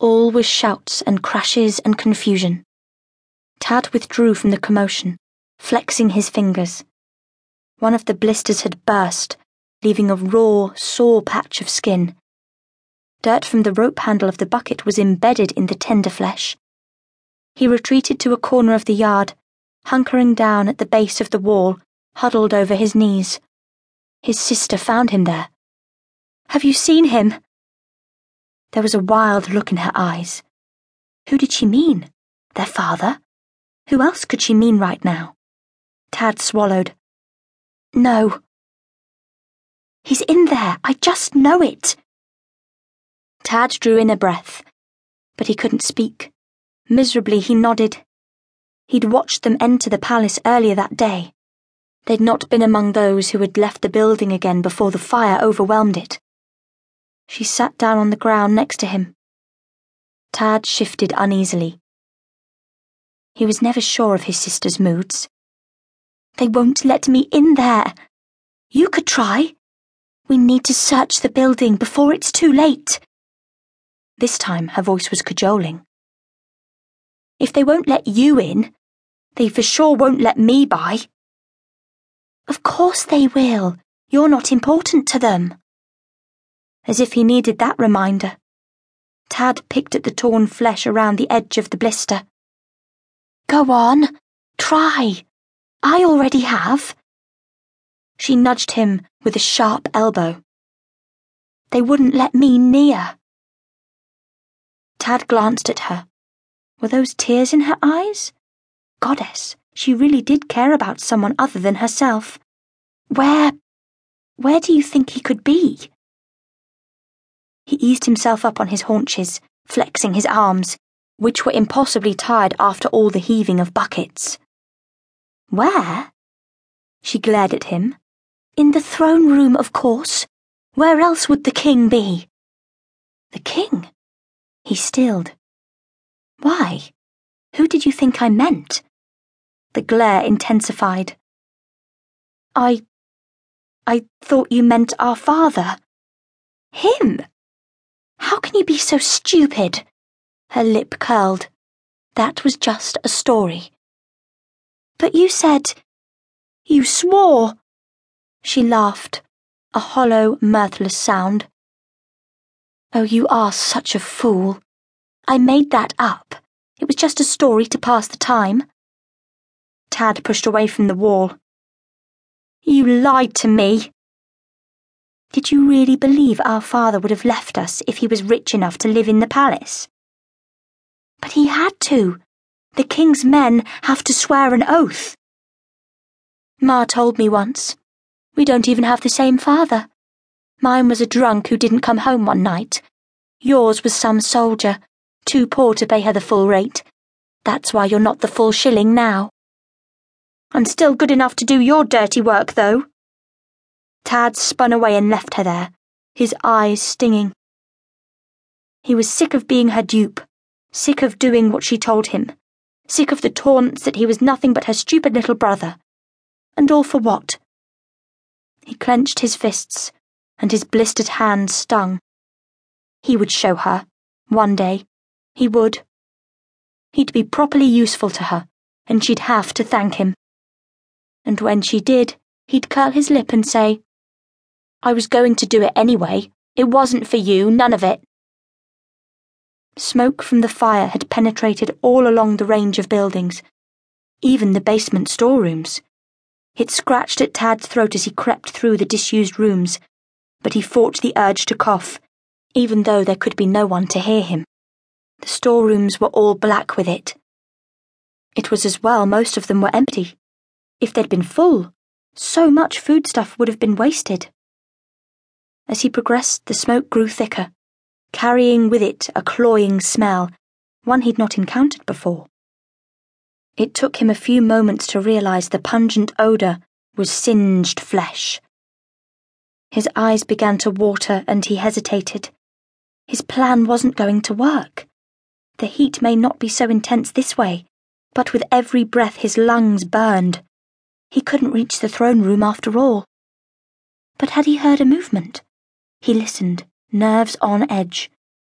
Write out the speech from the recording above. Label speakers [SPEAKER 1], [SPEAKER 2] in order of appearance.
[SPEAKER 1] All was shouts and crashes and confusion. Tad withdrew from the commotion, flexing his fingers. One of the blisters had burst, leaving a raw, sore patch of skin. Dirt from the rope handle of the bucket was embedded in the tender flesh. He retreated to a corner of the yard, hunkering down at the base of the wall, huddled over his knees. His sister found him there. Have you seen him? There was a wild look in her eyes. Who did she mean? Their father? Who else could she mean right now? Tad swallowed. No. He's in there. I just know it. Tad drew in a breath, but he couldn't speak. Miserably, he nodded. He'd watched them enter the palace earlier that day. They'd not been among those who had left the building again before the fire overwhelmed it. She sat down on the ground next to him. Tad shifted uneasily. He was never sure of his sister's moods. They won't let me in there. You could try. We need to search the building before it's too late. This time her voice was cajoling. If they won't let you in, they for sure won't let me by. Of course they will. You're not important to them as if he needed that reminder. Tad picked at the torn flesh around the edge of the blister. Go on, try. I already have. She nudged him with a sharp elbow. They wouldn't let me near. Tad glanced at her. Were those tears in her eyes? Goddess, she really did care about someone other than herself. Where. where do you think he could be? He eased himself up on his haunches, flexing his arms, which were impossibly tired after all the heaving of buckets. Where? She glared at him. In the throne room, of course. Where else would the king be? The king? He stilled. Why? Who did you think I meant? The glare intensified. I. I thought you meant our father. Him? How can you be so stupid? Her lip curled. That was just a story. But you said. You swore. She laughed, a hollow, mirthless sound. Oh, you are such a fool. I made that up. It was just a story to pass the time. Tad pushed away from the wall. You lied to me. Did you really believe our father would have left us if he was rich enough to live in the palace? But he had to. The king's men have to swear an oath. Ma told me once. We don't even have the same father. Mine was a drunk who didn't come home one night. Yours was some soldier, too poor to pay her the full rate. That's why you're not the full shilling now. I'm still good enough to do your dirty work, though. Tad spun away and left her there, his eyes stinging. He was sick of being her dupe, sick of doing what she told him, sick of the taunts that he was nothing but her stupid little brother. And all for what? He clenched his fists, and his blistered hands stung. He would show her, one day. He would. He'd be properly useful to her, and she'd have to thank him. And when she did, he'd curl his lip and say, I was going to do it anyway. It wasn't for you, none of it. Smoke from the fire had penetrated all along the range of buildings, even the basement storerooms. It scratched at Tad's throat as he crept through the disused rooms, but he fought the urge to cough, even though there could be no one to hear him. The storerooms were all black with it. It was as well most of them were empty. If they'd been full, so much foodstuff would have been wasted. As he progressed, the smoke grew thicker, carrying with it a cloying smell, one he'd not encountered before. It took him a few moments to realize the pungent odor was singed flesh. His eyes began to water and he hesitated. His plan wasn't going to work. The heat may not be so intense this way, but with every breath his lungs burned. He couldn't reach the throne room after all. But had he heard a movement? He listened, nerves on edge.